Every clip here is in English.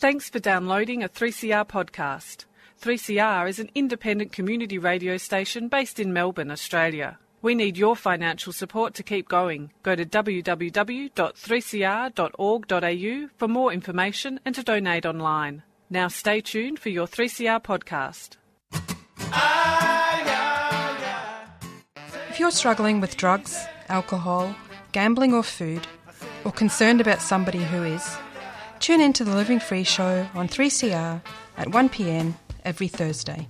Thanks for downloading a 3CR podcast. 3CR is an independent community radio station based in Melbourne, Australia. We need your financial support to keep going. Go to www.3cr.org.au for more information and to donate online. Now stay tuned for your 3CR podcast. If you're struggling with drugs, alcohol, gambling, or food, or concerned about somebody who is, tune in to the Living Free Show on 3CR at 1pm every Thursday.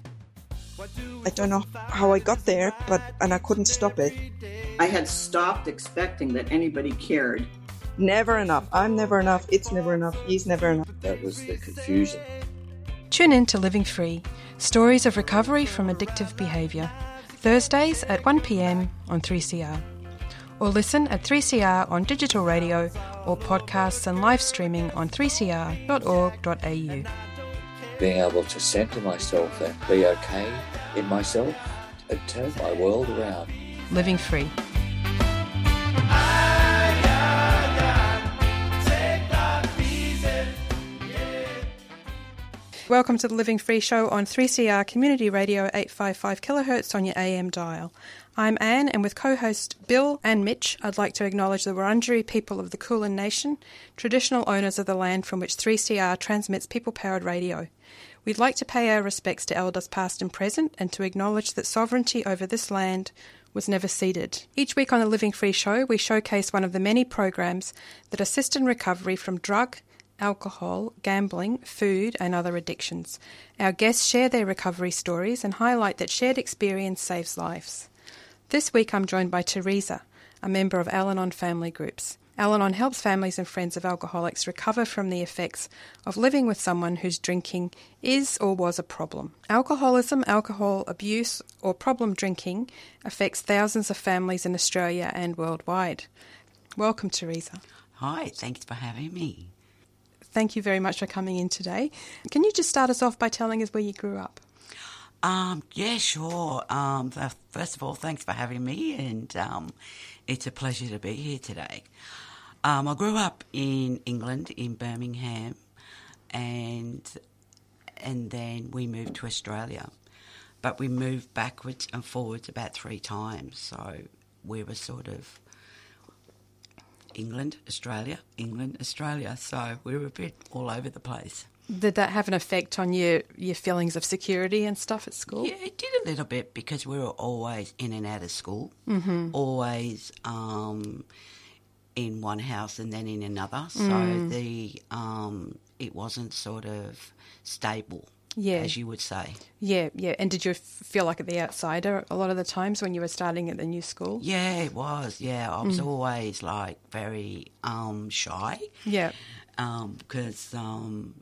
I don't know how I got there, but and I couldn't stop it. I had stopped expecting that anybody cared. Never enough. I'm never enough. It's never enough. He's never enough. That was the confusion. Tune in to Living Free Stories of Recovery from Addictive Behaviour, Thursdays at 1pm on 3CR. Or listen at 3CR on digital radio or podcasts and live streaming on 3cr.org.au. Being able to centre myself and be okay in myself and turn my world around. Living Free. Welcome to the Living Free Show on 3CR Community Radio 855 kHz on your AM dial. I'm Anne, and with co host Bill and Mitch, I'd like to acknowledge the Wurundjeri people of the Kulin Nation, traditional owners of the land from which 3CR transmits people powered radio. We'd like to pay our respects to elders past and present and to acknowledge that sovereignty over this land was never ceded. Each week on the Living Free Show, we showcase one of the many programs that assist in recovery from drug, alcohol, gambling, food, and other addictions. Our guests share their recovery stories and highlight that shared experience saves lives. This week I'm joined by Teresa, a member of Al Anon family groups. Al Anon helps families and friends of alcoholics recover from the effects of living with someone whose drinking is or was a problem. Alcoholism, alcohol abuse, or problem drinking affects thousands of families in Australia and worldwide. Welcome, Teresa. Hi, thanks for having me. Thank you very much for coming in today. Can you just start us off by telling us where you grew up? Um, yeah, sure. Um, first of all, thanks for having me, and um, it's a pleasure to be here today. Um, I grew up in England, in Birmingham, and and then we moved to Australia, but we moved backwards and forwards about three times. So we were sort of England, Australia, England, Australia. So we were a bit all over the place. Did that have an effect on your, your feelings of security and stuff at school? Yeah, it did a little bit because we were always in and out of school, mm-hmm. always um, in one house and then in another. So Mm. the um, it wasn't sort of stable, Yeah. as you would say. Yeah, yeah. And did you feel like the outsider a lot of the times when you were starting at the new school? Yeah, it was. Yeah, I was always like very um, shy. Yeah. because um,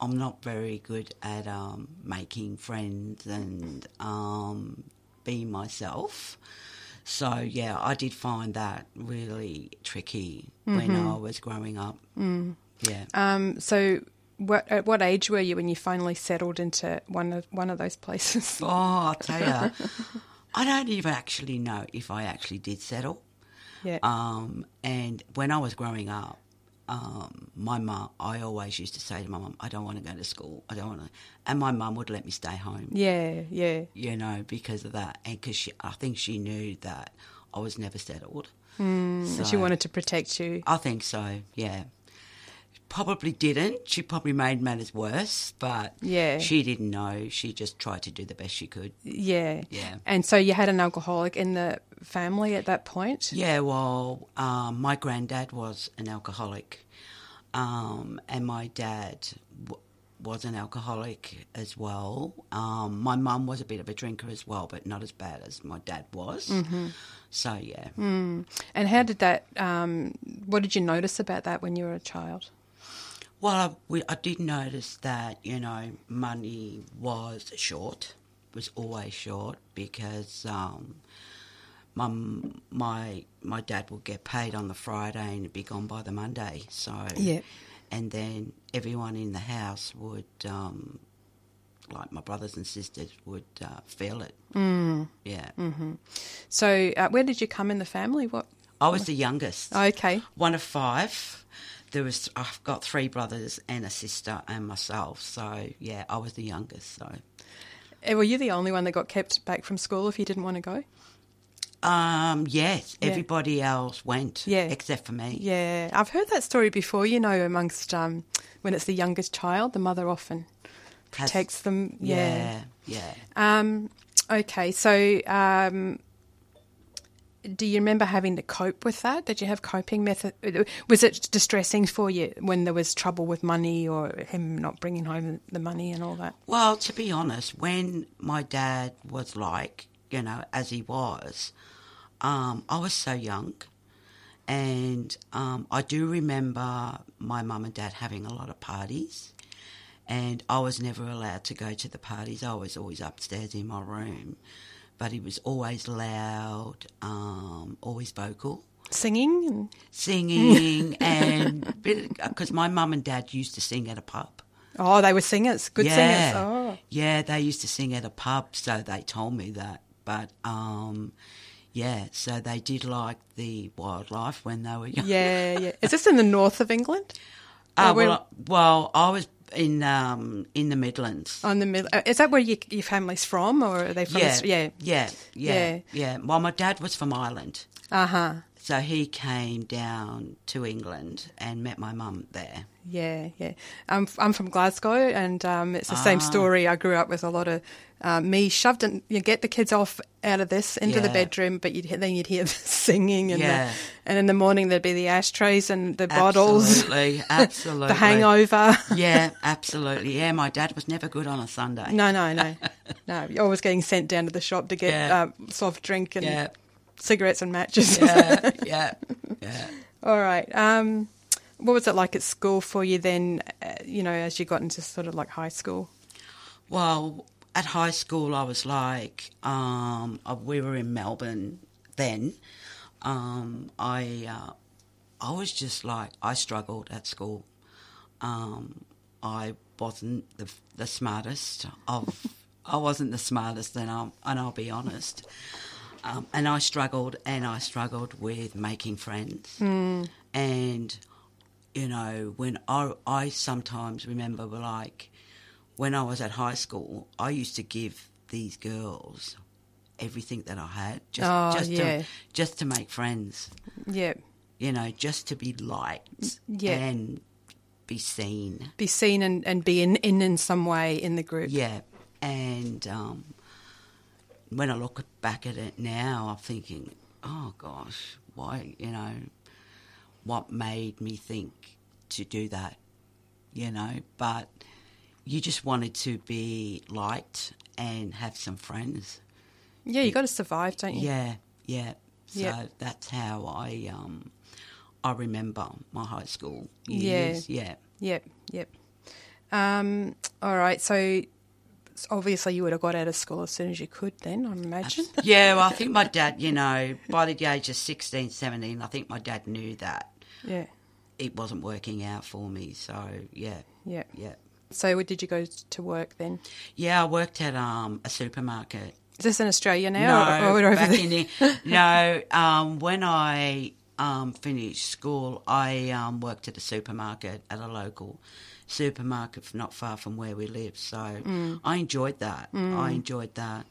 I'm not very good at um, making friends and um, being myself. So yeah, I did find that really tricky when I was growing up. Mm. Yeah, Um, so, what, at what age were you when you finally settled into one of one of those places? oh, I'll tell you, I don't even actually know if I actually did settle. Yeah. Um, and when I was growing up, um, my mum, I always used to say to my mum, I don't want to go to school. I don't want to. And my mum would let me stay home, yeah, yeah. you know, because of that. And because she, I think she knew that I was never settled. And she wanted to protect you. I think so, yeah. Probably didn't. She probably made matters worse, but Yeah. she didn't know. She just tried to do the best she could. Yeah. Yeah. And so you had an alcoholic in the family at that point? Yeah, well, um, my granddad was an alcoholic, um, and my dad w- was an alcoholic as well. Um, my mum was a bit of a drinker as well, but not as bad as my dad was. So yeah, And how did that, um, what did you notice about that when you were a child? Well, I, we, I did notice that you know money was short, was always short because. Um, my, my my dad would get paid on the Friday and it'd be gone by the Monday. So Yeah. and then everyone in the house would, um, like my brothers and sisters, would uh, feel it. Mm. Yeah, So uh, where did you come in the family? What? I was the youngest. Okay. One of five. There was I've got three brothers and a sister and myself. So yeah, I was the youngest. So Eh, Were you the only one that got kept back from school if you didn't want to go? um, yes, Yeah. everybody else went. Yeah. except for me. Yeah, I've heard that story before. You know, amongst um, when it's the youngest child, the mother often Has- protects them. Yeah. yeah, yeah. Um, okay, so um, do you remember having to cope with that? Did you have coping method? Was it distressing for you when there was trouble with money or him not bringing home the money and all that? Well, to be honest, when my dad was like, you know, as he was, um, I was so young. And um, I do remember my mum and dad having a lot of parties. And I was never allowed to go to the parties. I was always upstairs in my room. But he was always loud, um, always vocal Singing and singing and because my mum and dad used to sing at a pub. oh, they were singers, good yeah. singers. Oh, Yeah, they used to sing at a pub, so they told me that. But um, yeah, so they did like the wildlife when they were young. yeah, yeah. Is this in the north of England? Uh, well, well, I was in um, in the Midlands. On the middle, uh, is that where you, your family's from, or are they from? yeah, yeah. yeah, yeah, Yeah. yeah. Well, my dad was from Ireland, Uh huh. so he came down to England and met my mum there. Yeah, yeah. I'm I'm from Glasgow, and um, it's the same Ah. story. I grew up with a lot of uh, me shoved in. You get the kids off out of this into the bedroom, but you'd, then you'd hear the singing, and Yeah. the, and in the morning there'd be the ashtrays and the bottles, Absolutely, absolutely. the hangover. Yeah, absolutely. Yeah, my dad was never good on a Sunday. no, no, no, no. You're always getting sent down to the shop to get Yeah. uh, soft drink and Yeah, cigarettes and matches. yeah, yeah, yeah. All right. Um, what was it like at school for you then? Uh, you know, as you got into sort of like high school. Well, at high school, I was like, um, uh, we were in Melbourne then. Um, I, uh, I was just like, I struggled at school. Um, I wasn't the, the smartest of, I wasn't the smartest, and I'll, and I'll be honest. Um, and I struggled, and I struggled with making friends. And, you know, when I, I sometimes remember, like, when I was at high school, I used to give these girls everything that I had just Oh, just yeah. to just to make friends, Yeah. you know, just to be liked Yeah. and be seen. be seen and, and be in, in in some way in the group. Yeah. And um, when I look back at it now, I'm thinking, oh gosh, why, you know, what made me think to do that, you know? But you just wanted to be liked and have some friends. Yeah, you got to survive, don't you? Yeah, yeah. So Yeah. that's how I um, I remember my high school Yeah. years. Yeah. Yep, yep. Um, all right, so obviously you would have got out of school as soon as you could then, I imagine. Yeah, well, I think my dad, you know, by the age of 16, 17, I think my dad knew that yeah, it wasn't working out for me. So, yeah, yeah. yeah. So did you go to work then? Yeah, I worked at um, a supermarket. Is this in Australia now? no, or, or over back there? in the, no, um, when I um, finished school, I um, worked at a supermarket at a local supermarket not far from where we live. So Mm. I enjoyed that. I enjoyed that.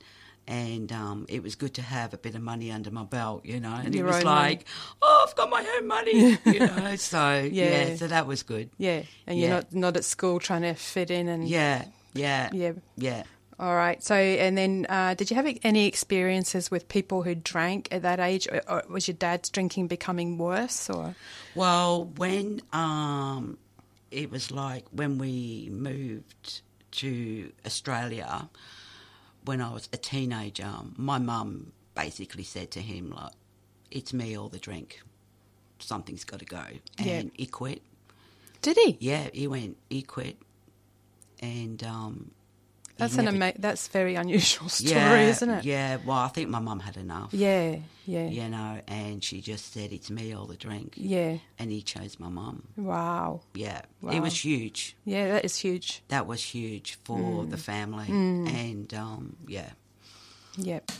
And um, it was good to have a bit of money under my belt, you know. And Your it was own money. like, oh, I've got my own money, you know. So Yeah. yeah, so that was good. yeah, and you're not not at school trying to fit in and Yeah, yeah, yeah. yeah. All right. So, and then, uh, did you have any experiences with people who drank at that age, or, or was your dad's drinking becoming worse? Or Well, when um, it was like when we moved to Australia, when I was a teenager, my mum basically said to him, like, it's me or the drink. Something's got to go. And Yeah. he quit. did he? Yeah, he went, he quit. And um, That's an never- ama- That's very unusual story, yeah, isn't it? Yeah, well, I think my mum had enough. Yeah, yeah, You know, and she just said, it's me or the drink. yeah. And he chose my mum. Wow. Yeah, Wow. it was huge. Yeah, that is huge. that was huge for Mm. the family. And um, yeah. Yep.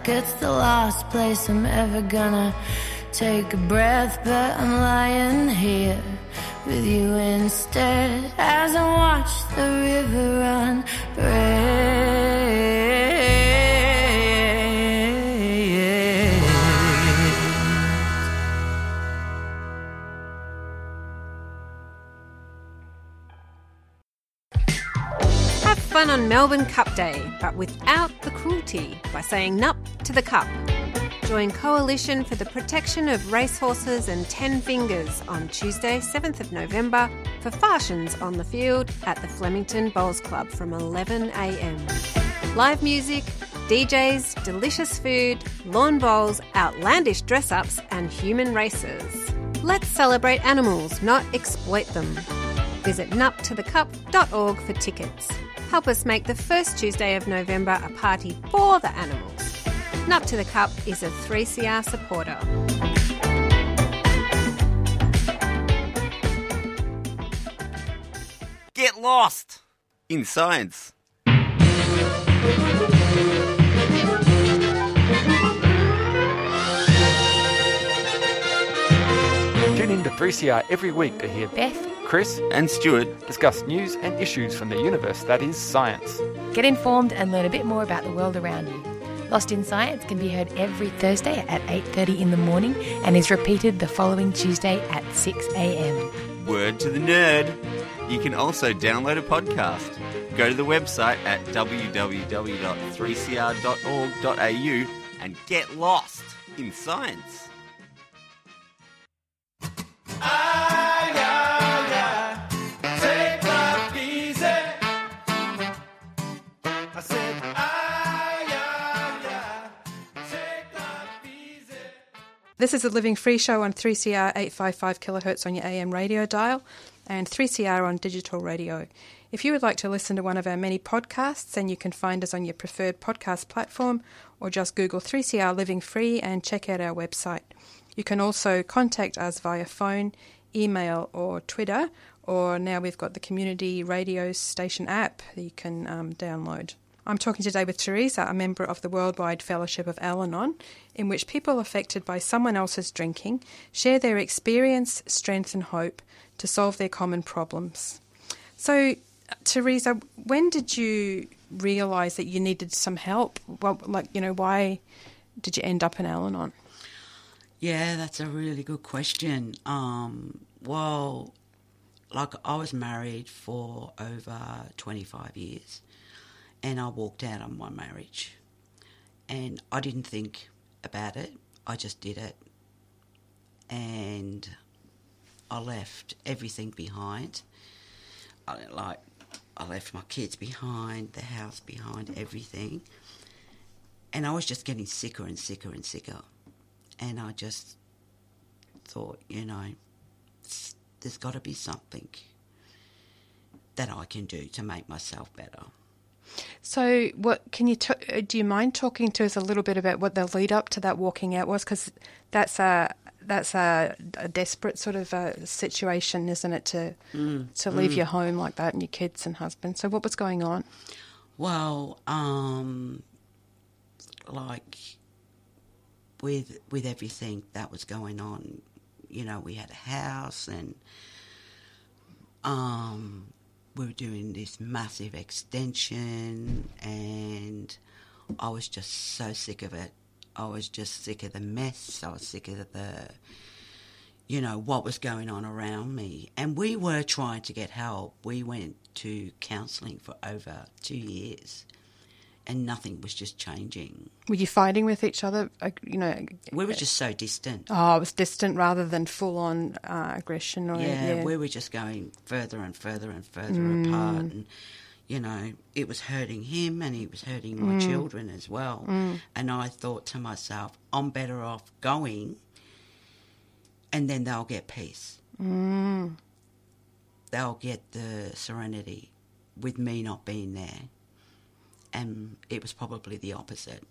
like it's the last place I'm ever gonna take a breath, but I'm lying here with you instead as I watch the river run red. Have fun on Melbourne Cup Day, but without the by saying nup to the cup. Join Coalition for the Protection of Racehorses and Ten Fingers on Tuesday, 7th of November, for Fashions on the Field at the Flemington Bowls Club from 11am. Live music, DJs, delicious food, lawn bowls, outlandish dress ups, and human races. Let's celebrate animals, not exploit them. Visit nuptothecup.org for tickets. Help us make the first Tuesday of November a party for the animals. And Up to the Cup is a 3CR supporter. Get lost in science. Tune in to 3CR every week to hear Beth, Chris, and Stuart discuss news and issues from the universe that is science. Get informed and learn a bit more about the world around you. Lost in Science can be heard every Thursday at 8:30 in the morning and is repeated the following Tuesday at 6 a.m. Word to the nerd. You can also download a podcast. Go to the website at www.3cr.org.au and get lost in science. This is a Living Free show on 3CR 855 kilohertz on your AM radio dial and 3CR on digital radio. If you would like to listen to one of our many podcasts, then you can find us on your preferred podcast platform or just Google 3CR Living Free and check out our website. You can also contact us via phone, email, or Twitter, or now we've got the community radio station app that you can um, download. I'm talking today with Teresa, a member of the Worldwide Fellowship of Al Anon, in which people affected by someone else's drinking share their experience, strength, and hope to solve their common problems. So, Teresa, when did you realise that you needed some help? Well, like, you know, why did you end up in Al Anon? Yeah, that's a really good question. Um, well, like I was married for over 25 years and I walked out on my marriage and I didn't think about it. I just did it. And I left everything behind. I, like I left my kids behind, the house behind, everything. And I was just getting sicker and sicker and sicker. And I just thought, you know, there's got to be something that I can do to make myself better. So, what can you t- uh, do? You mind talking to us a little bit about what the lead up to that walking out was? Because that's a that's a, a desperate sort of a situation, isn't it? To Mm, to leave mm. your home like that and your kids and husband. So, what was going on? Well, um, like with with everything that was going on, you know, we had a house and um, we were doing this massive extension, and I was just so sick of it. I was just sick of the mess. I was sick of the, you know, what was going on around me. And we were trying to get help. We went to counselling for over two years, and nothing was just changing. Were you fighting with each other? You know, We were just so distant. oh, it was distant rather than full on uh, aggression. Or yeah, we were just going further and further and further Mm. apart, and you know, it was hurting him, and he was hurting my Mm. children as well. Mm. And I thought to myself, I'm better off going, and then they'll get peace. Mm. They'll get the serenity with me not being there. And it was probably the opposite.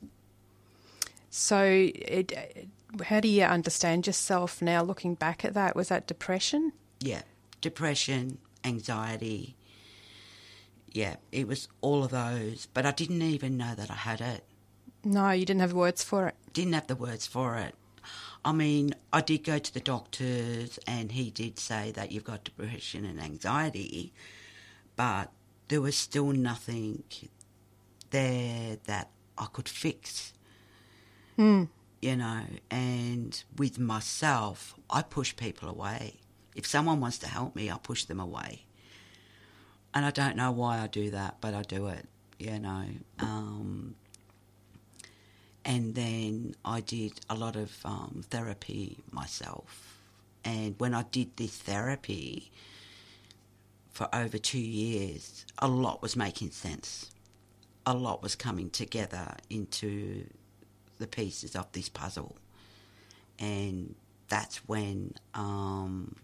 So, it, how do you understand yourself now? Looking back at that, was that depression? Yeah, depression, anxiety. Yeah, it was all of those. But I didn't even know that I had it. No, you didn't have words for it. Didn't have the words for it. I mean, I did go to the doctors and he did say that you've got depression and anxiety, but there was still nothing there that I could fix, Mm. you know. And with myself, I push people away. If someone wants to help me, I push them away. And I don't know why I do that, but I do it, you know. Um, and then I did a lot of um, therapy myself. And when I did this therapy for over two years, a lot was making sense. A lot was coming together into the pieces of this puzzle. And that's when um,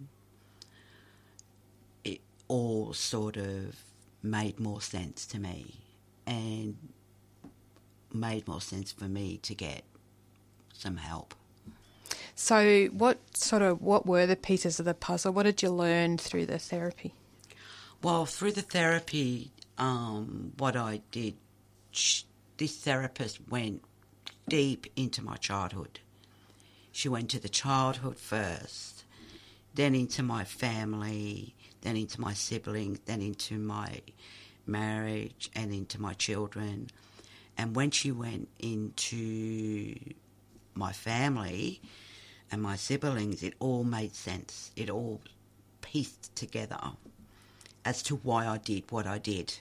it all sort of made more sense to me. And made more sense for me to get some help. So, what sort of what were the pieces of the puzzle? What did you learn through the therapy? Well, through the therapy, um, what I did, this therapist went deep into my childhood. She went to the childhood first, then into my family, then into my siblings, then into my marriage, and into my children. And when she went into my family and my siblings, it all made sense. It all pieced together as to why I did what I did.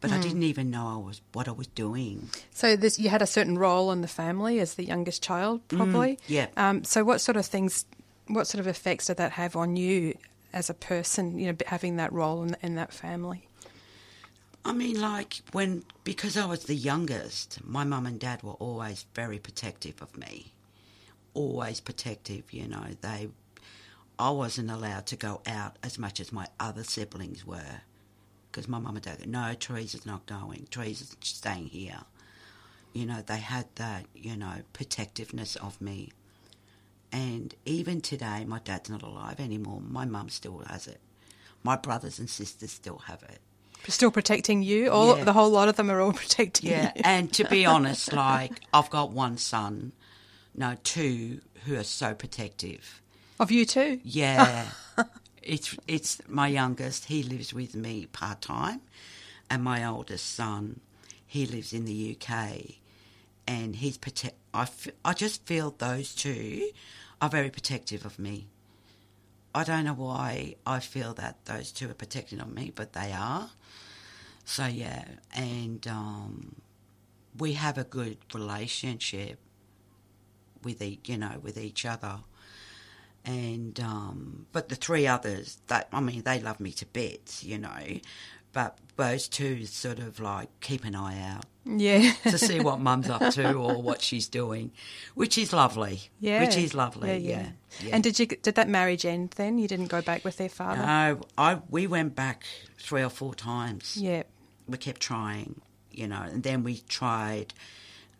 But I Hmm. didn't even know I was what I was doing. So this, you had a certain role in the family as the youngest child, probably. Mm, yeah. Um, so what sort of things, what sort of effects did that have on you as a person? You know, having that role in, in that family. I mean, like when because I was the youngest, my mum and dad were always very protective of me. Always protective, you know. They, I wasn't allowed to go out as much as my other siblings were, because my mum and dad, go, no, Teresa's not going. Teresa's staying here. You know, they had that, you know, protectiveness of me. And even today, my dad's not alive anymore. My mum still has it. My brothers and sisters still have it. Still protecting you. All Yeah. the whole lot of them are all protecting Yeah, you. and to be honest, like I've got one son, no, two who are so protective. of you too. Yeah, it's it's my youngest. He lives with me part time, and my oldest son, he lives in the UK, and he's protect. I f- I just feel those two are very protective of me. I don't know why I feel that those two are protecting of me, but they are. So yeah, and um, we have a good relationship with each, you know, with each other. And um, but the three others, that I mean, they love me to bits, you know. But those two sort of like keep an eye out, Yeah. to see what Mum's up to or what she's doing, which is lovely. Yeah. which is lovely. Yeah, yeah. And did you did that marriage end then? You didn't go back with their father? No, I we went back three or four times. Yeah. We kept trying, you know, and then we tried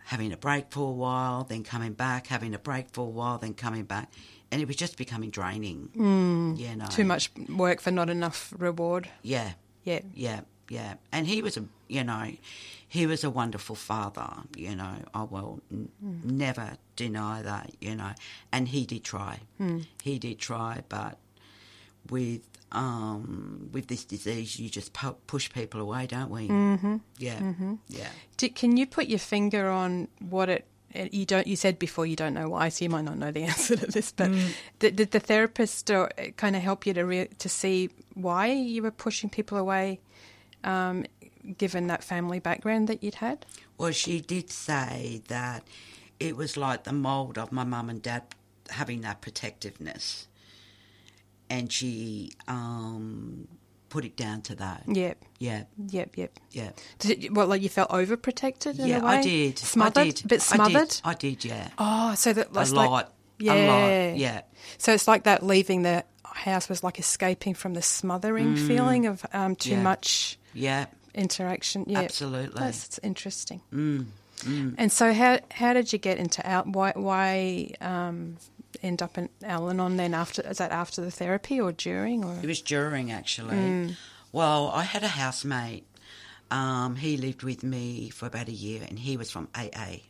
having a break for a while, then coming back, having a break for a while, then coming back, and it was just becoming draining. Mm. You know, Too much work for not enough reward. Yeah, Yeah. yeah, yeah. And he was a, you know, he was a wonderful father. You know, I will n- Mm. never deny that. You know, and he did try. Mm. He did try, but with um, with this disease, you just pu- push people away, don't we? Mhm. Yeah, Mhm. yeah. Di- can you put your finger on what it? You don't. You said before you don't know why, so you might not know the answer to this. But Mm. did, did the therapist uh, kind of help you to re- to see why you were pushing people away, um, given that family background that you'd had? Well, she did say that it was like the mould of my mum and dad having that protectiveness, and she um, put it down to that. Yep. Yeah. Yep. Yep. Yeah. Did it, well, like you felt overprotected in yeah, a way. I did. Smothered. I did. A bit smothered. I did. I did. Yeah. Oh, so that a that's like- lot. yeah, A lot. Yeah. So it's like that leaving the house was like escaping from the smothering Mm. feeling of um, too Yeah. much Yeah. interaction. Yeah, Absolutely. That's interesting. Mm. Mm. And so, how how did you get into out? Why why um, end up in Al-Anon then? After is that after the therapy or during or? It was during actually. Mm. Well, I had a housemate. Um, he lived with me for about a year, and he was from AA.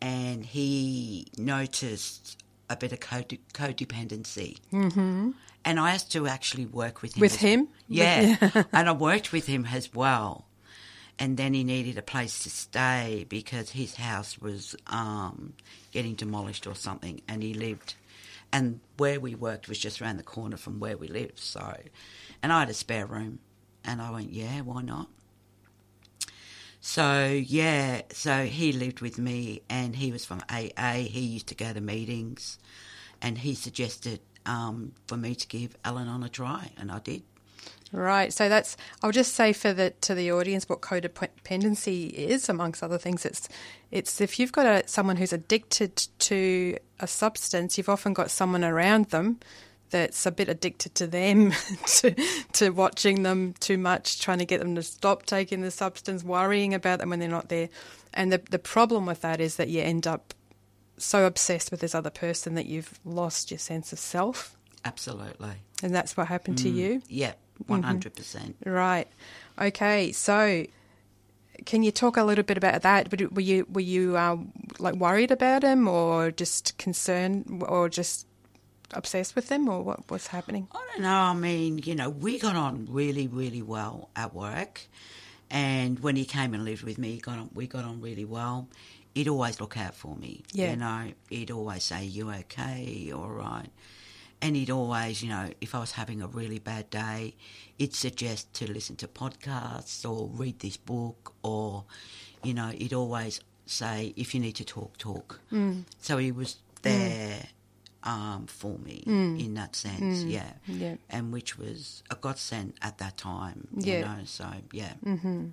And he noticed a bit of code- codependency. Mhm. And I had to actually work with him. With as- him? Yeah. Yeah. and I worked with him as well. And then he needed a place to stay because his house was um, getting demolished or something. And he lived, and where we worked was just around the corner from where we lived. So, and I had a spare room. And I went, yeah, why not? So, yeah, so he lived with me and he was from AA. He used to go to meetings and he suggested um, for me to give Al-Anon a try, and I did. Right. So that's. I'll just say for the to the audience what codependency is, amongst other things. It's it's if you've got a someone who's addicted to a substance, you've often got someone around them that's a bit addicted to them, to to watching them too much, trying to get them to stop taking the substance, worrying about them when they're not there. And the the problem with that is that you end up so obsessed with this other person that you've lost your sense of self. Absolutely. And that's what happened to Mm, you? Yeah, Mhm. 100%. Right. Okay. So, can you talk a little bit about that? Were you- Were you were you uh, like worried about him, or just concerned, or just obsessed with him, or what was happening? I don't know. I mean, you know, we got on really, really well at work, And when he came and lived with me, he got on, we got on really well. He'd always look out for me. Yeah. You know, he'd always say, You okay? You all right? And he'd always, you know, if I was having a really bad day, he'd suggest to listen to podcasts or read this book or, you know, he'd always say, If you need to talk, talk. Mm. So he was there um, for me Mm. in that sense, Mm. yeah. Yeah. And which was a godsend at that time, Yeah. you know, so yeah. hmm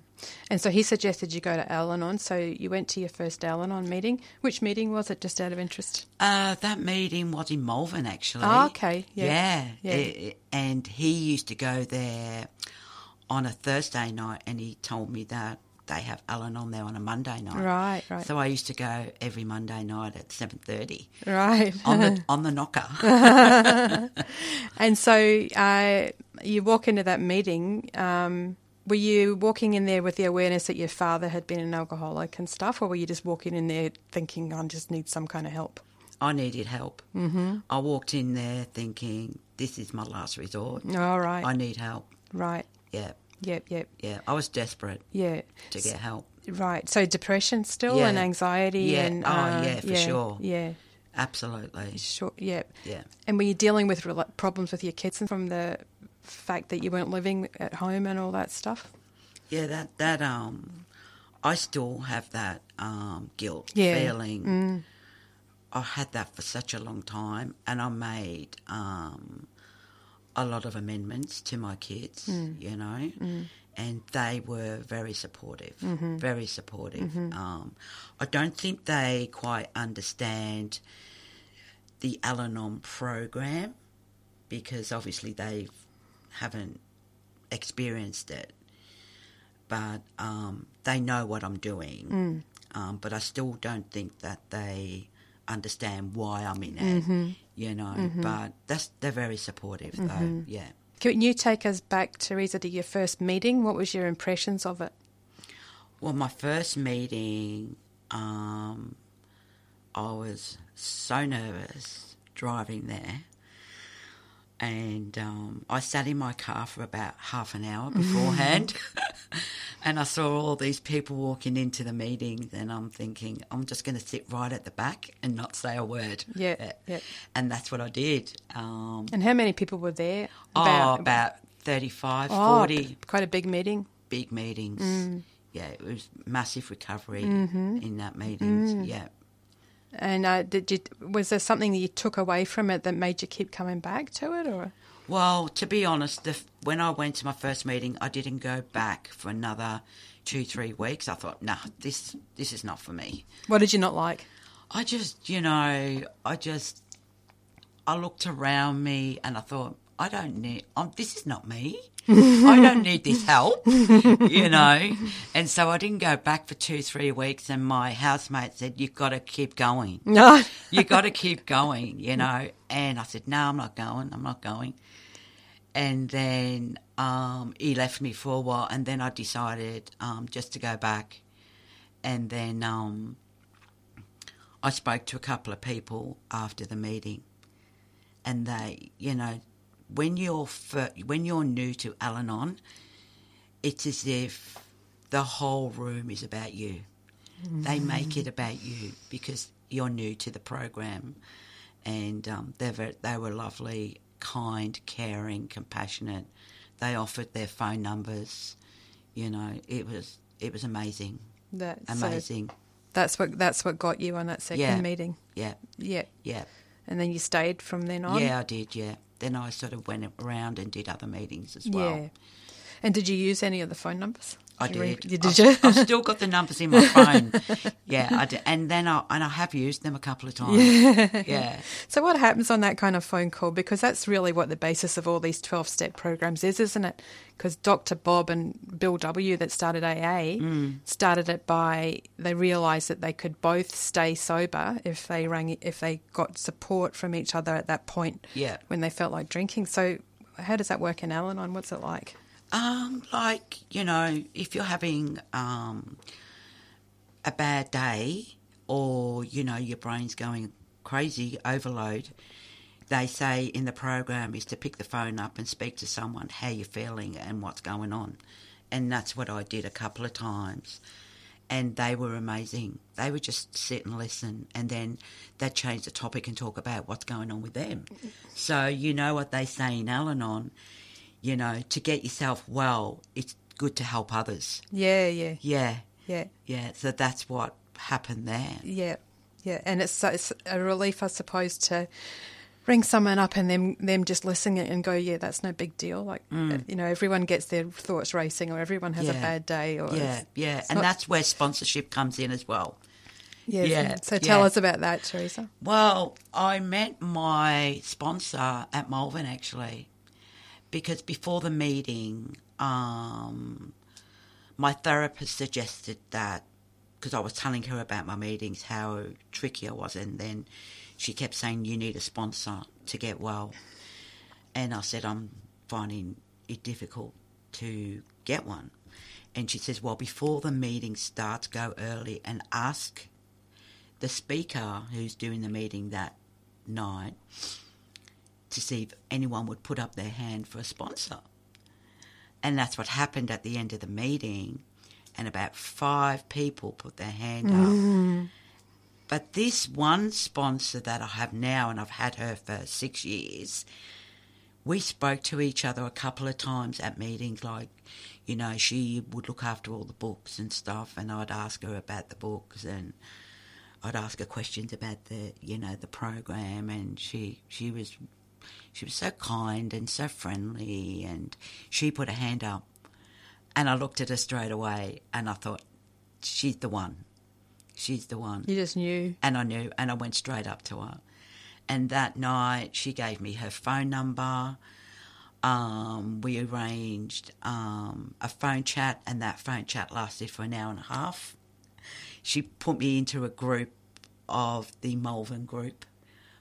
And so he suggested you go to Al Anon. So you went to your first Al Anon meeting. Which meeting was it, just out of interest? Uh, that meeting was in Malvern, actually. Oh, okay, yeah. Yeah. Yeah. Eh, and he used to go there on a Thursday night, and he told me that they have Al-Anon there on a Monday night. Right, right. So I used to go every Monday night at seven thirty. Right. On the on the knocker. and so uh, you walk into that meeting. Um, were you walking in there with the awareness that your father had been an alcoholic and stuff, or were you just walking in there thinking, I just need some kind of help? I needed help. hmm I walked in there thinking, this is my last resort. All right. I need help. Right. Yeah. Yep, yep. Yeah. I was desperate Yeah. to get help. Right. So depression still Yeah. and anxiety Yeah. and Oh, uh, yeah, for sure. Yeah. Absolutely. Sure. Yeah. Yeah. And were you dealing with rela- problems with your kids and from the fact that you weren't living at home and all that stuff? Yeah, that that um, I still have that um guilt Yeah. feeling. Mm. I had that for such a long time, and I made um a lot of amendments to my kids. Mm. You know. Mm. And they were very supportive, Mhm. very supportive. Mhm. Um, I don't think they quite understand the Al Anon program because obviously they haven't experienced it but um, they know what I'm doing. Mm. Um, but I still don't think that they understand why I'm in it. Mhm. You know, Mhm. but that's they're very supportive Mhm. though. Yeah. Can you take us back, Teresa, to your first meeting? What was your impressions of it? Well, my first meeting, um, I was so nervous driving there. And um, I sat in my car for about half an hour beforehand. and I saw all these people walking into the meeting, and I'm thinking, I'm just going to sit right at the back and not say a word. Yeah, yeah. And that's what I did. Um, And how many people were there? oh, about 35, Oh, 40 Quite a big meeting. big meetings. Mm. Yeah, it was massive recovery Mhm. in that meeting. Mm. Yeah. And uh, did you, was there something that you took away from it that made you keep coming back to it, or? Well, to be honest, the, when I went to my first meeting, I didn't go back for another two, three weeks. I thought, nah, this this is not for me. What did you not like? I just, you know, I just, I looked around me and I thought, I don't need, um, this is not me. I don't need this help, you know. And so I didn't go back for two, three weeks. And my housemate said, You've got to keep going. No. You've got to keep going, you know. And I said, No, I'm not going. I'm not going. And then um, he left me for a while. And then I decided um, just to go back. And then um, I spoke to a couple of people after the meeting. And they, you know, when you're fir- when you're new to Al-Anon, it's as if the whole room is about you. They make it about you because you're new to the program, and um, they were they were lovely, kind, caring, compassionate. They offered their phone numbers. You know, it was it was amazing, That, so amazing. that's what that's what got you on that second Yeah. meeting. Yeah, Yeah. yeah. And then you stayed from then on. Yeah, I did. Yeah. Then I sort of went around and did other meetings as well. Yeah. And did you use any of the phone numbers? I you did. you- did I've, you? I've still got the numbers in my phone. yeah, I did. and then I and I have used them a couple of times. Yeah. yeah. So what happens on that kind of phone call? Because that's really what the basis of all these twelve step programs is, isn't it? Because Dr. Bob and Bill W. that started AA Mm. started it by they realised that they could both stay sober if they rang if they got support from each other at that point. Yeah. When they felt like drinking. So how does that work in Al-Anon? What's it like? Um, like you know, if you're having um a bad day, or you know your brain's going crazy, overload. They say in the program is to pick the phone up and speak to someone how you're feeling and what's going on, and that's what I did a couple of times. And they were amazing. They would just sit and listen, and then they'd change the topic and talk about what's going on with them. So you know what they say in Al-Anon, you know, to get yourself well, it's good to help others. Yeah, yeah, Yeah, yeah, yeah. So that's what happened there. yeah, yeah. And it's, it's a relief, I suppose, to ring someone up and them them just listen and go, yeah, that's no big deal. Like Mm. you know, everyone gets their thoughts racing, or everyone has a bad day, or Yeah, it's- yeah, it's and not- that's where sponsorship comes in as well. yeah. yeah, So tell yeah. us about that, Teresa. Well, I met my sponsor at Malvern actually, because before the meeting, um, my therapist suggested that because I was telling her about my meetings, how tricky I was, and then she kept saying, "You need a sponsor to get well," and I said, "I'm finding it difficult to get one." And she says, "Well, before the meeting starts, go early and ask the speaker who's doing the meeting that night to see if anyone would put up their hand for a sponsor. And that's what happened at the end of the meeting. And about five people put their hand up. Mm-hmm. But this one sponsor that I have now, and I've had her for six years, we spoke to each other a couple of times at meetings. Like, you know, she would look after all the books and stuff, and I'd ask her about the books, and I'd ask her questions about the, you know, the program, and she she was she was so kind and so friendly, and she put a hand up, and I looked at her straight away, and I thought, she's the one, she's the one. You just knew. And I knew, and I went straight up to her. And that night, she gave me her phone number. Um, we arranged um, a phone chat, and that phone chat lasted for an hour and a half. She put me into a group of the Malvern group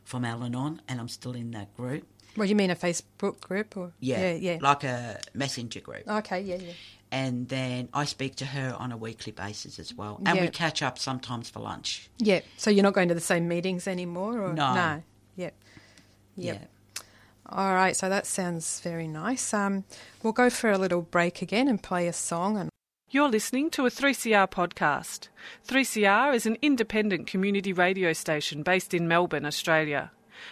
from Al Anon, and I'm still in that group. Well, you mean a Facebook group, or Yeah, yeah, yeah. like a messenger group. okay, yeah, yeah. And then I speak to her on a weekly basis as well. And we catch up sometimes for lunch. Yeah. So you're not going to the same meetings anymore, or No. No. Yep. Yep. All right. So that sounds very nice. Um, we'll go for a little break again and play a song. And You're listening to a 3CR podcast. 3CR is an independent community radio station based in Melbourne, Australia.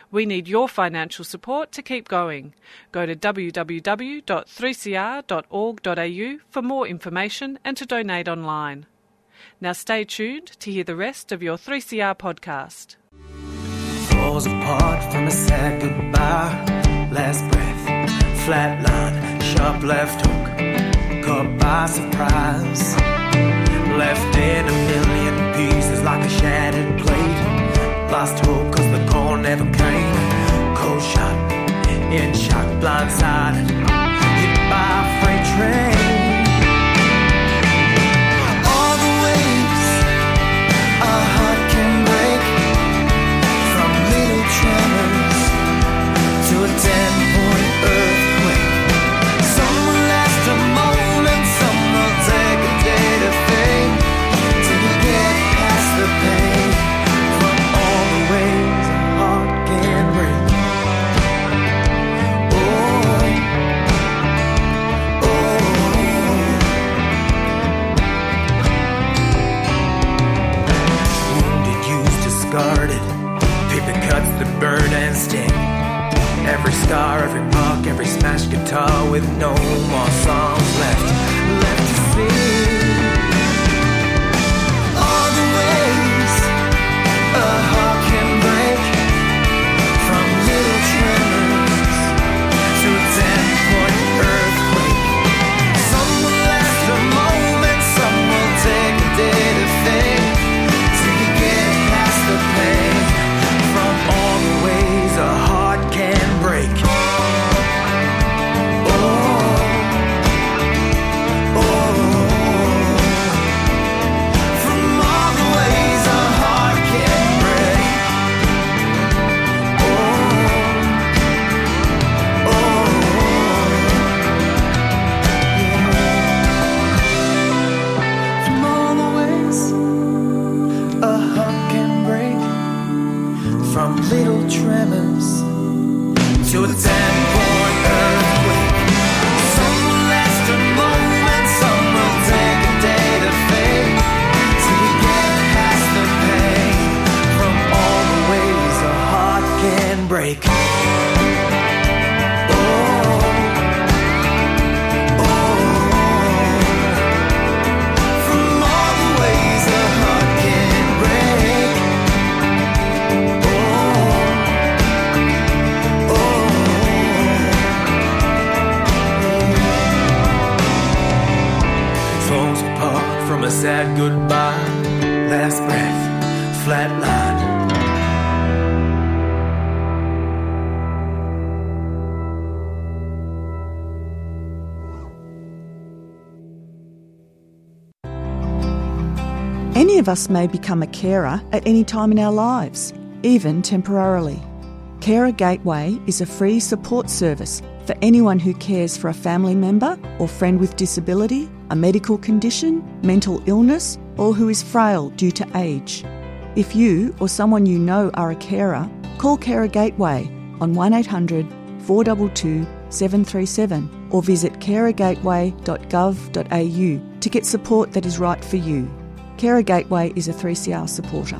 We need your financial support to keep going. Go to www.3cr.org.au for more information and to donate online. Now stay tuned to hear the rest of your 3CR podcast. falls apart from a sad goodbye. Last breath, flatline, sharp left hook, caught by surprise. Left in a million pieces like a shattered plate. Lost hope cause the call never came. Cold shot, in shock, blindsided, hit by a freight train. Every mark, every smashed guitar with no more songs left, of us may become a carer at any time in our lives, even temporarily. Carer Gateway is a free support service for anyone who cares for a family member or friend with disability, a medical condition, mental illness, or who is frail due to age. If you or someone you know are a carer, call Carer Gateway on 1800 422 737 or visit carergateway.gov.au to get support that is right for you. Carer Gateway is a 3CR supporter.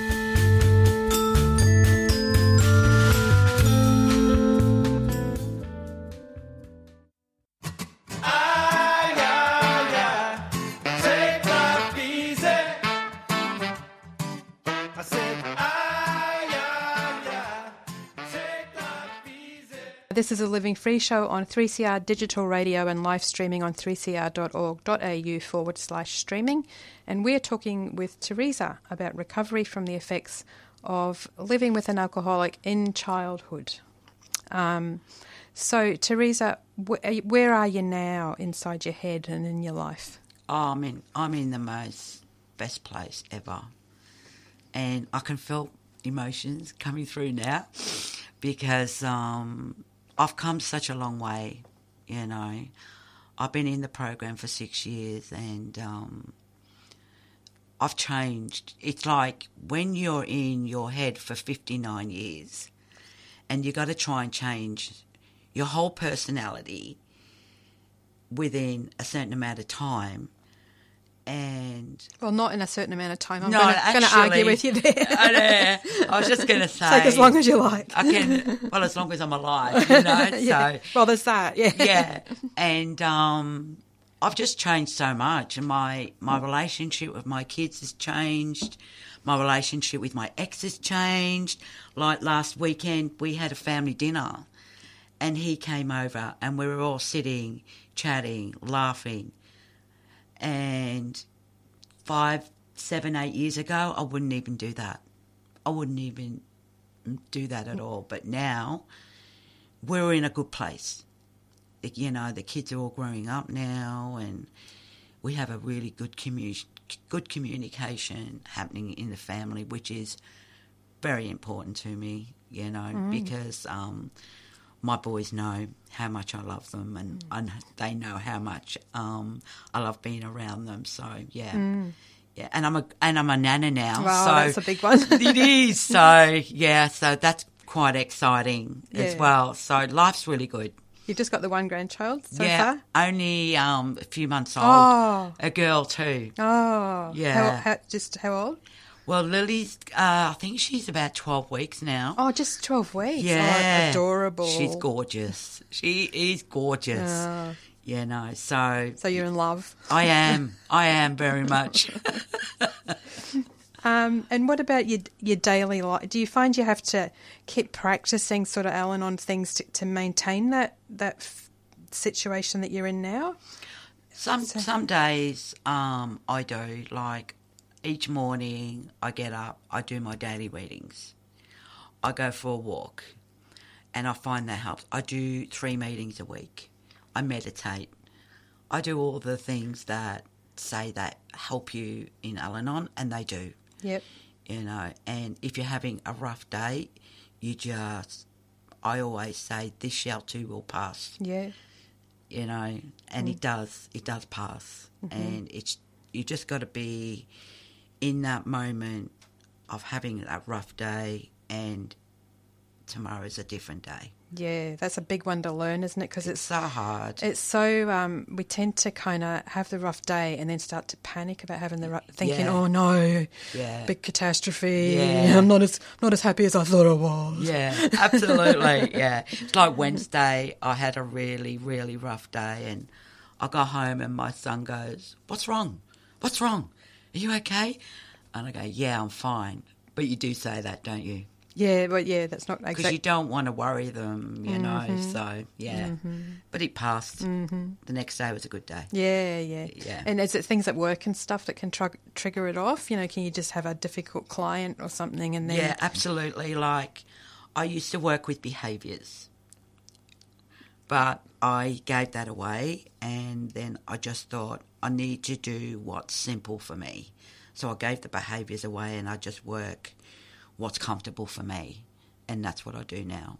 Living Free show on 3CR digital radio and live streaming on 3cr.org.au forward slash streaming. And we're talking with Teresa about recovery from the effects of living with an alcoholic in childhood. Um, so, Teresa, wh- where are you now inside your head and in your life? Oh, I'm in, I'm in the most best place ever. And I can feel emotions coming through now because um, I've come such a long way, you know. I've been in the program for six years and um, I've changed. It's like when you're in your head for 59 years and you've got to try and change your whole personality within a certain amount of time. And well, not in a certain amount of time. I'm no, going to argue with you there. I, know. I was just going to say, take as long as you like. I can, well, as long as I'm alive, you know. yeah. So well, there's that. Yeah, yeah. And um, I've just changed so much, and my my relationship with my kids has changed. My relationship with my ex has changed. Like last weekend, we had a family dinner, and he came over, and we were all sitting, chatting, laughing. And five, seven, eight years ago, I wouldn't even do that. I wouldn't even do that at all. But now, we're in a good place. You know, the kids are all growing up now, and we have a really good commu- good communication happening in the family, which is very important to me. You know, Mm. because um, my boys know how much I love them, and I kn- they know how much um, I love being around them. So yeah. Mm. Yeah, and I'm a and I'm a nana now. Wow, so that's a big one. it is. So yeah, so that's quite exciting as well. So life's really good. You've just got the one grandchild so yeah, far. only um, a few months old. Oh. A girl too. Oh, Yeah. How, how, just how old? Well, Lily's, uh, I think she's about 12 weeks now. Oh, just twelve weeks. Yeah. oh, adorable. She's gorgeous. She is gorgeous. Oh. Yeah, no, so. So you're in love. I am. I am very much. Um, and what about your your daily life? Do you find you have to keep practicing, sort of, Al-Anon things to, to maintain that that f- situation that you're in now? Some some days um, I do like each morning I get up, I do my daily readings, I go for a walk, and I find that helps. I do three meetings a week. I meditate. I do all the things that say that help you in Al-Anon, and they do. Yep. You know, and if you're having a rough day, you just. I always say this shall too will pass Yeah. you know, and Mm. it does, it does pass, Mhm. and it's you just got to be in that moment of having a rough day, and tomorrow's a different day. Yeah, that's a big one to learn, isn't it? Because it's, so hard. It's so um, we tend to kind of have the rough day and then start to panic about having the rough, thinking, Yeah. "Oh no, Yeah. big catastrophe! Yeah. I'm not as not as happy as I thought I was." Yeah, absolutely. yeah. It's like Wednesday, I had a really, really rough day, and I got home, and my son goes, What's wrong? What's wrong? Are you okay? And I go, Yeah, I'm fine. But you do say that, don't you? yeah, but yeah, that's not Because exactly. you don't want to worry them, you know. Mhm. So, yeah. Mhm. But it passed. Mhm. The next day was a good day. Yeah, yeah, Yeah. And is it things at work and stuff that can tr- trigger it off? You know, can you just have a difficult client or something, and then Yeah, absolutely. Like, I used to work with behaviours, but I gave that away, and then I just thought I need to do what's simple for me. So I gave the behaviours away, and I just work what's comfortable for me, and that's what I do now.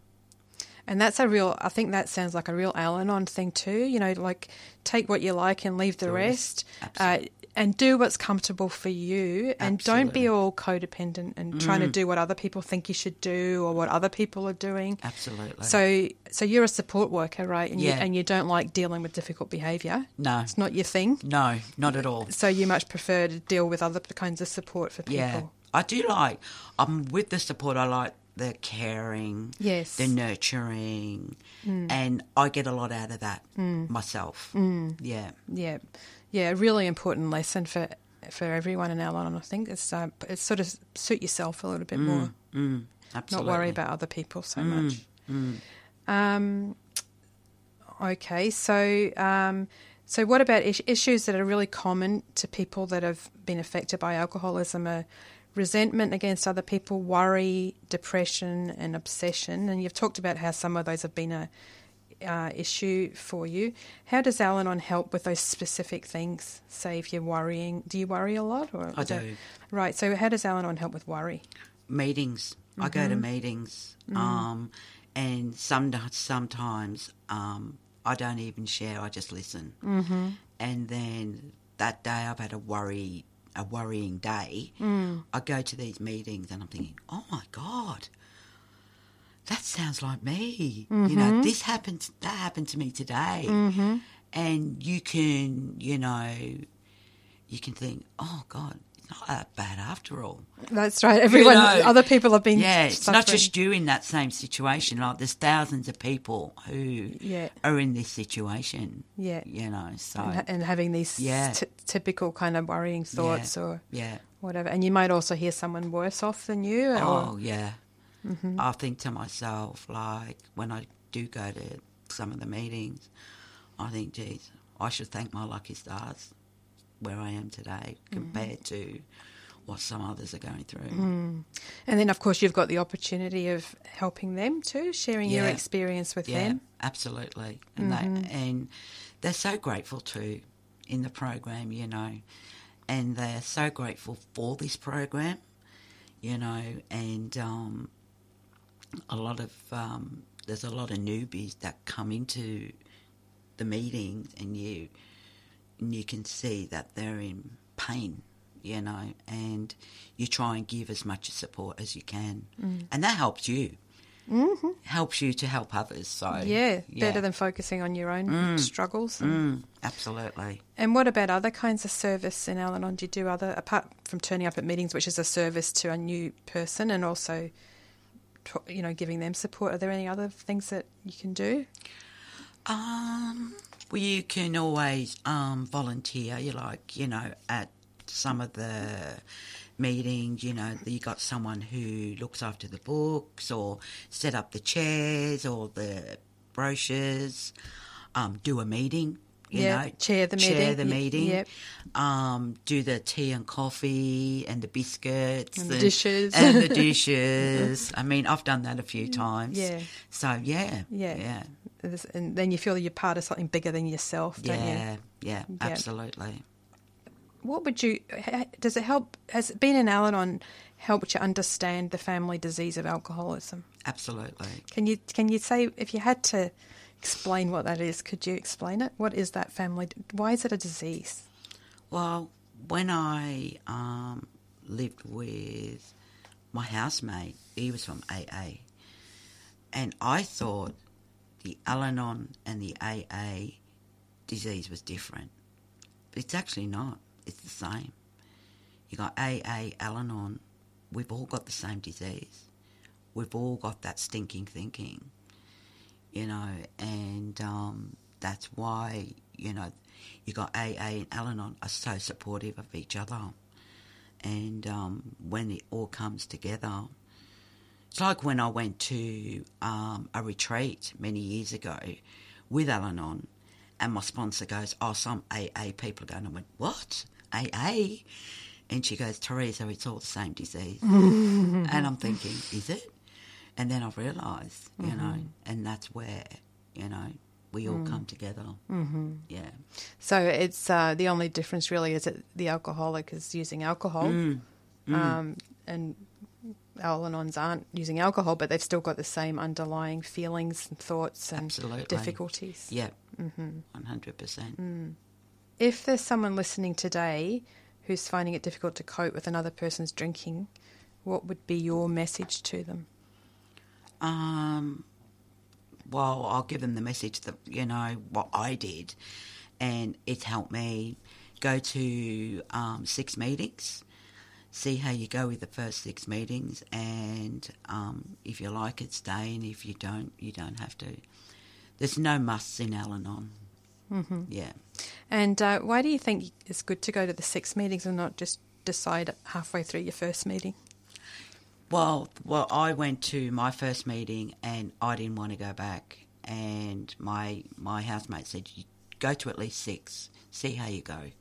And that's a real, I think that sounds like a real Al Anon thing too. You know, like take what you like and leave the The rest. rest. Uh, and do what's comfortable for you. And don't be all codependent and trying to Mm. do what other people think you should do or what other people are doing. Absolutely. So, so you're a support worker, right? And, you, Yeah. and you don't like dealing with difficult behaviour. No. It's not your thing. No, not at all. So you much prefer to deal with other kinds of support for people. Yeah, I do like. I'm with the support. I like the caring, Yes. the nurturing, Mm. and I get a lot out of that Mm. myself. Mm. Yeah, Yeah, yeah, a really important lesson for for everyone in our line. I think it's uh, it's sort of suit yourself a little bit Mm, more, mm, not worry about other people so Mm, much. mm. Um, okay, so um, so what about is- issues that are really common to people that have been affected by alcoholism? Are resentment against other people, worry, depression, and obsession. And you've talked about how some of those have been a uh, issue for you. How does Al-Anon help with those specific things? Say if you're worrying, do you worry a lot? Or I is that- right. So how does Al-Anon help with worry? meetings. I go to Mhm. meetings, Mhm. um, and some sometimes um, I don't even share. I just listen, Mhm. and then that day I've had a worry, a worrying day. Mm. I go to these meetings and I'm thinking, oh my god, that sounds like me. You know, Mhm. this happened. That happened to me today, Mhm. and you can, you know, you can think, oh god. it's Not that bad after all. That's right. Everyone, know, other people have been. Yeah, it's not just you in that same situation. Like there's thousands of people who Yeah. are in this situation. Yeah. you know. So and, and having these Yeah. t- typical kind of worrying thoughts Yeah. or Yeah. whatever. And you might also hear someone worse off than you. oh yeah, Mhm. I think to myself like when I do go to some of the meetings, I think, geez, I should thank my lucky stars where I am today Mm-hmm. compared to what some others are going through. Mm. And then, of course, you've got the opportunity of helping them too, sharing your experience with them. yeah, them. absolutely. And Mhm. they and they're so grateful too in the program, you know, and they're so grateful for this program, you know, and um, a lot of um, there's a lot of newbies that come into the meetings, and you and you can see that they're in pain. You know, and you try and give as much support as you can, Mm. and that helps you hmm helps you to help others. So yeah, better than focusing on your own Mm. struggles. and- Mm, absolutely. And what about other kinds of service in Al Anon? Do you do other, apart from turning up at meetings, which is a service to a new person and also, you know, giving them support? Are there any other things that you can do? Um, well, you can always um, volunteer. You like, you know, at some of the meetings, you know, you got someone who looks after the books or set up the chairs or the brochures. Um, do a meeting. You Yeah, know, chair the chair meeting. the meeting. yep. Um, do the tea and coffee and the biscuits And the dishes. and the dishes. I mean, I've done that a few times. Yeah. So yeah, Yeah. yeah, And then you feel you're part of something bigger than yourself, don't yeah, you? yeah, yeah, absolutely. What would you, does it help, has being an Al Anon helped you understand the family disease of alcoholism? Absolutely. Can you, can you say, if you had to explain what that is, could you explain it? What is that family, why is it a disease? Well, when I um, lived with my housemate, he was from AA, And I thought the Al Anon and the AA disease was different. But it's actually not. It's the same. You got AA, Al Anon. We've all got the same disease. We've all got that stinking thinking, you know, and um, that's why, you know, you got AA and Al Anon are so supportive of each other. And um, when it all comes together, it's like when I went to um, a retreat many years ago with Al Anon, and my sponsor goes, Oh, some AA people are going. I went, What? AA? And she goes, Teresa, it's all the same disease. and I'm thinking, Is it? And then I realised, you know, Mhm. and that's where, you know, we all Mm. come together. Mhm. Yeah. So it's uh, the only difference really is that the alcoholic is using alcohol, Mm. Mm. Um, and Al-Anons aren't using alcohol, but they've still got the same underlying feelings and thoughts and Absolutely. difficulties. Yeah. hmm 100%. Mm. If there's someone listening today who's finding it difficult to cope with another person's drinking, what would be your message to them? Um, well, I'll give them the message that, you know, what I did, and it's helped me go to um, six meetings, see how you go with the first six meetings, and um, if you like it, stay, and if you don't, you don't have to. There's no musts in Al Anon. Mhm. Yeah. And uh, why do you think it's good to go to the six meetings and not just decide halfway through your first meeting? Well, well, I went to my first meeting and I didn't want to go back. And my my housemate said, "You go to at least six, see how you go."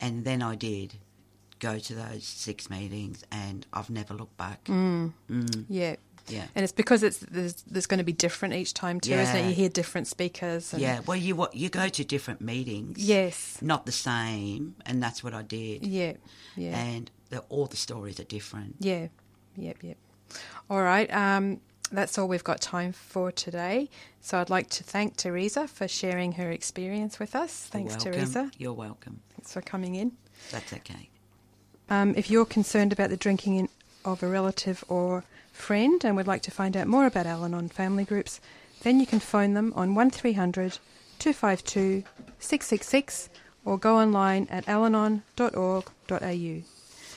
And then I did go to those six meetings, and I've never looked back. Mm. Mm. Yeah. Yeah. And it's because it's there's, there's going to be different each time too, isn't it? You hear different speakers. And Yeah, well, you what you go to different meetings. Yes. not the same, and that's what I did. Yeah, yeah. and the, all the stories are different. Yeah, yep, yep. All right, um, that's all we've got time for today. So I'd like to thank Teresa for sharing her experience with us. Thanks, welcome. Teresa. You're welcome. Thanks for coming in. That's okay. Um, if you're concerned about the drinking in, of a relative or friend and would like to find out more about Al Anon family groups, then you can phone them on 1300 252 666 or go online at alanon.org.au.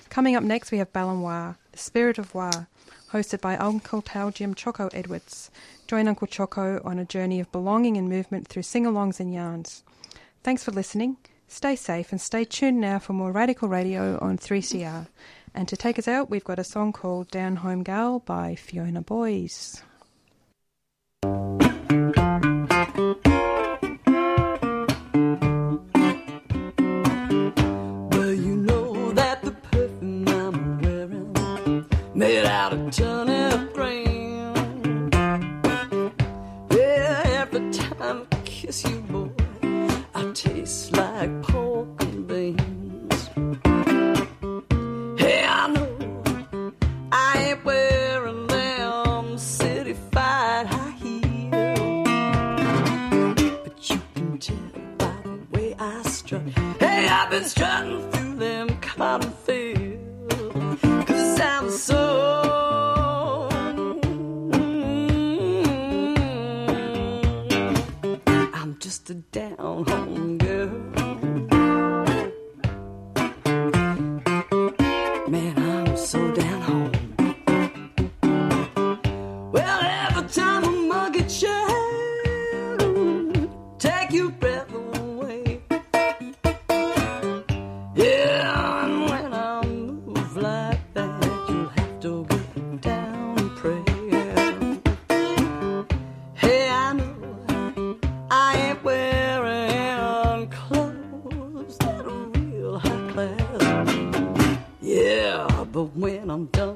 Coming up next, we have Balanoir, the spirit of Wa, hosted by Uncle Pal Jim Choco Edwards. Join Uncle Choco on a journey of belonging and movement through sing alongs and yarns. Thanks for listening. Stay safe and stay tuned now for more Radical Radio on 3CR. And to take us out, we've got a song called Down Home Gal by Fiona Boyes. Out of turnip but when I'm done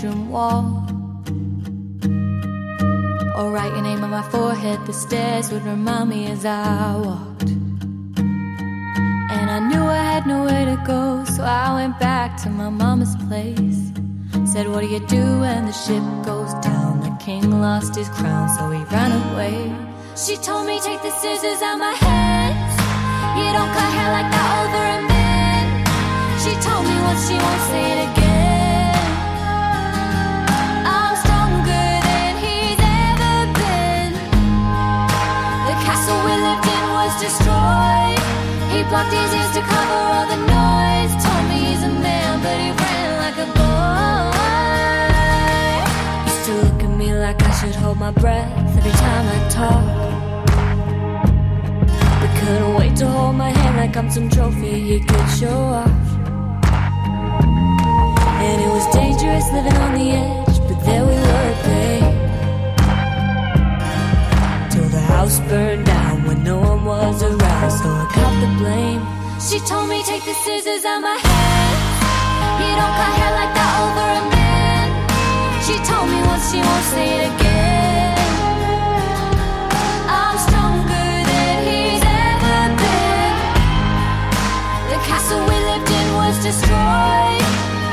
bedroom wall. Or write your name on my forehead, the stairs would remind me as I walked. And I knew I had nowhere to go, so I went back to my mama's place. Said, What do you do when the ship goes down? The king lost his crown, so he ran away. She told me, Take the scissors out my hands. You don't cut hair like that over a man. She told me once she won't say it again. Destroyed. He blocked his ears to cover all the noise. Told me he's a man, but he ran like a boy. Used to look at me like I should hold my breath every time I talk. But couldn't wait to hold my hand like I'm some trophy he could show off. And it was dangerous living on the edge, but there we were, babe. Till the house burned down when no one was around, so I got the blame. She told me, take the scissors out my hands. You don't cut hair like that over a man. She told me once she won't say it again. I'm stronger than he's ever been. The castle we lived in was destroyed.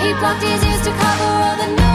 He blocked his ears to cover all the noise.